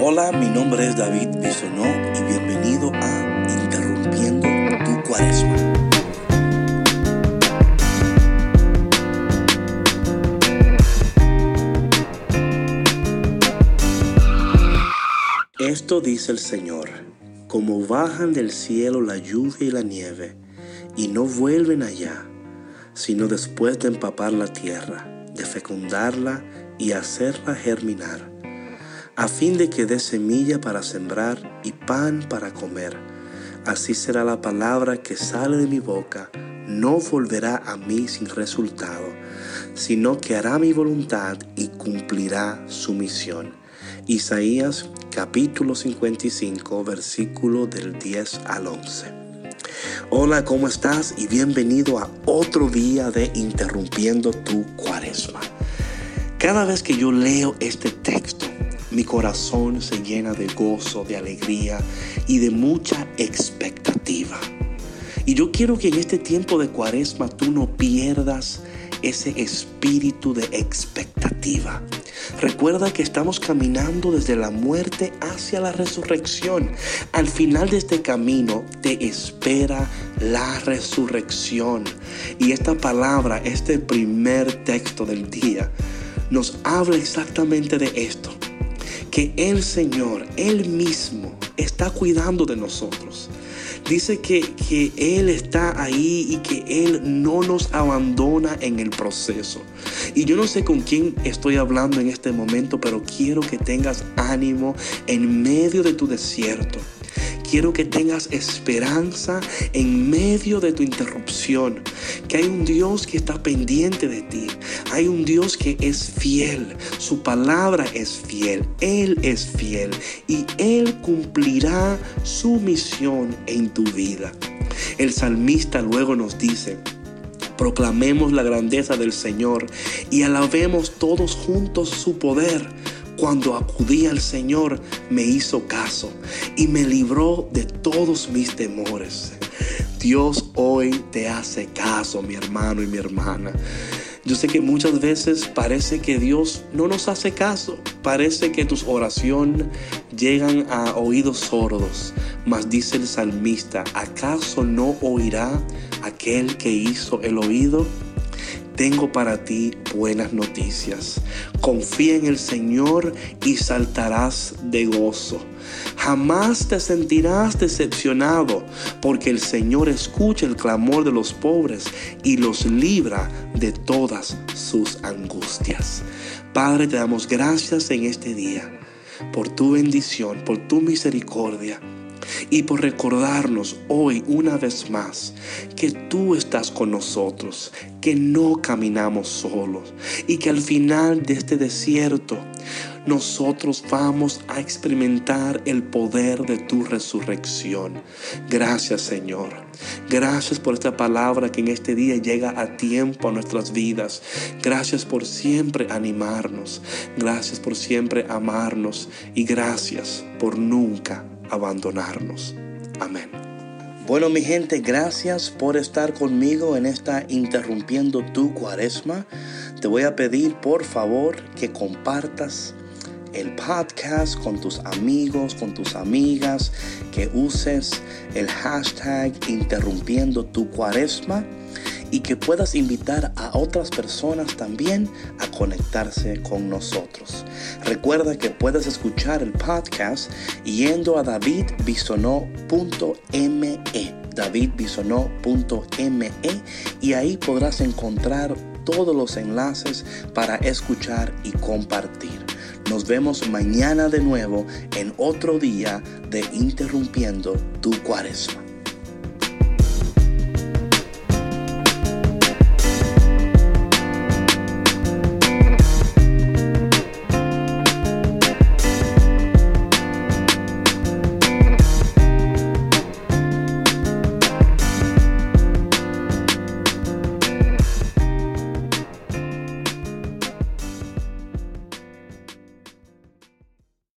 Hola, mi nombre es David Bisonó y bienvenido a Interrumpiendo tu Cuaresma. Esto dice el Señor, como bajan del cielo la lluvia y la nieve, y no vuelven allá, sino después de empapar la tierra, de fecundarla y hacerla germinar a fin de que dé semilla para sembrar y pan para comer. Así será la palabra que sale de mi boca, no volverá a mí sin resultado, sino que hará mi voluntad y cumplirá su misión. Isaías capítulo 55, versículo del 10 al 11. Hola, ¿cómo estás? Y bienvenido a otro día de Interrumpiendo tu Cuaresma. Cada vez que yo leo este texto, mi corazón se llena de gozo, de alegría y de mucha expectativa. Y yo quiero que en este tiempo de cuaresma tú no pierdas ese espíritu de expectativa. Recuerda que estamos caminando desde la muerte hacia la resurrección. Al final de este camino te espera la resurrección. Y esta palabra, este primer texto del día, nos habla exactamente de esto que el Señor, Él mismo, está cuidando de nosotros. Dice que, que, Él está ahí y que Él no nos abandona en el proceso. Y yo no sé con quién estoy hablando en este momento, pero quiero que tengas ánimo en medio de tu desierto quiero que tengas esperanza en medio de tu interrupción, que hay un Dios que está pendiente de ti, hay un Dios que es fiel, su palabra es fiel, Él es fiel y Él cumplirá su misión en tu vida. El salmista luego nos dice, proclamemos la grandeza del Señor y alabemos todos juntos su poder cuando acudí al Señor, me hizo caso y me libró de todos mis temores. Dios hoy te hace caso, mi hermano y mi hermana. Yo sé que muchas veces parece que Dios no nos hace caso. Parece que tus oraciones llegan a oídos sordos. Mas dice el salmista, ¿acaso no oirá aquel que hizo el oído? Tengo para ti buenas noticias. Confía en el Señor y saltarás de gozo. Jamás te sentirás decepcionado, porque el Señor escucha el clamor de los pobres y los libra de todas sus angustias. Padre, te damos gracias en este día por tu bendición, por tu misericordia y por recordarnos hoy una vez más que tú estás con nosotros, que no caminamos solos y que al final de este desierto nosotros vamos a experimentar el poder de tu resurrección. Gracias Señor. Gracias por esta palabra que en este día llega a tiempo a nuestras vidas. Gracias por siempre animarnos. Gracias por siempre amarnos. Y gracias por nunca abandonarnos. Amén. Bueno, mi gente, gracias por estar conmigo en esta Interrumpiendo tu Cuaresma. Te voy a pedir, por favor, que compartas el podcast con tus amigos, con tus amigas, que uses el hashtag Interrumpiendo tu Cuaresma y que puedas invitar a otras personas también a conectarse con nosotros. Recuerda que puedes escuchar el podcast yendo a davidbisonó.me davidbisonó.me y ahí podrás encontrar todos los enlaces para escuchar y compartir. Nos vemos mañana de nuevo en otro día de Interrumpiendo tu Cuaresma.